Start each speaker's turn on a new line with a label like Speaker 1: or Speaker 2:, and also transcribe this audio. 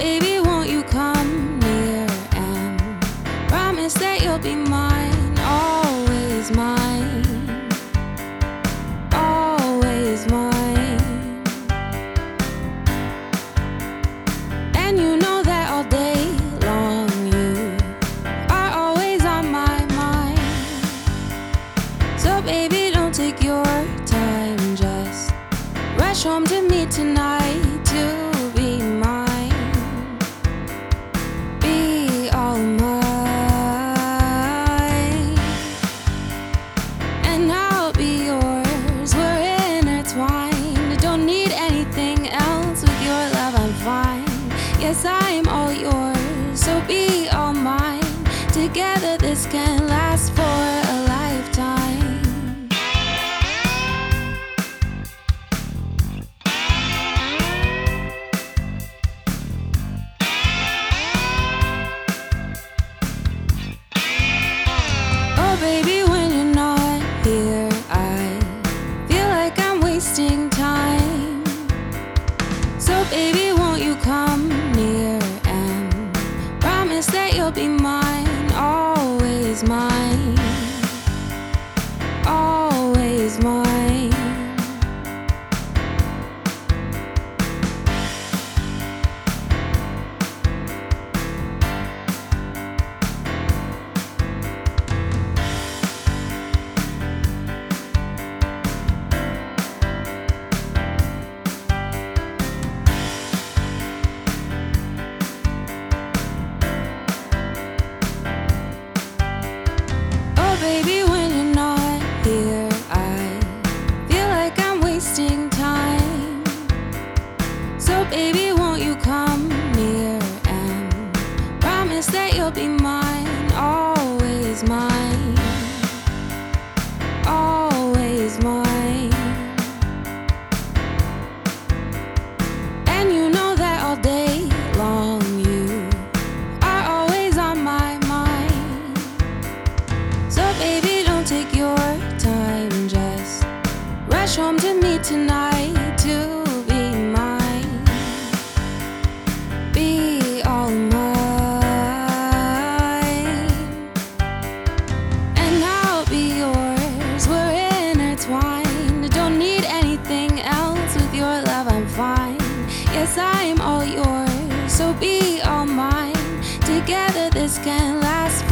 Speaker 1: baby, home to me tonight to be mine. Be all mine. And I'll be yours. We're intertwined. Don't need anything else. With your love, I'm fine. Yes, I'm all yours. So be all mine. Together, this can last for baby, when you're not here, I feel like I'm wasting time. So, baby, won't you come near and promise that you'll be mine, promise that you'll be mine, always mine, always mine. And you know that all day long you are always on my mind. So, baby, don't take your time. Just rush home to me tonight Together, this can last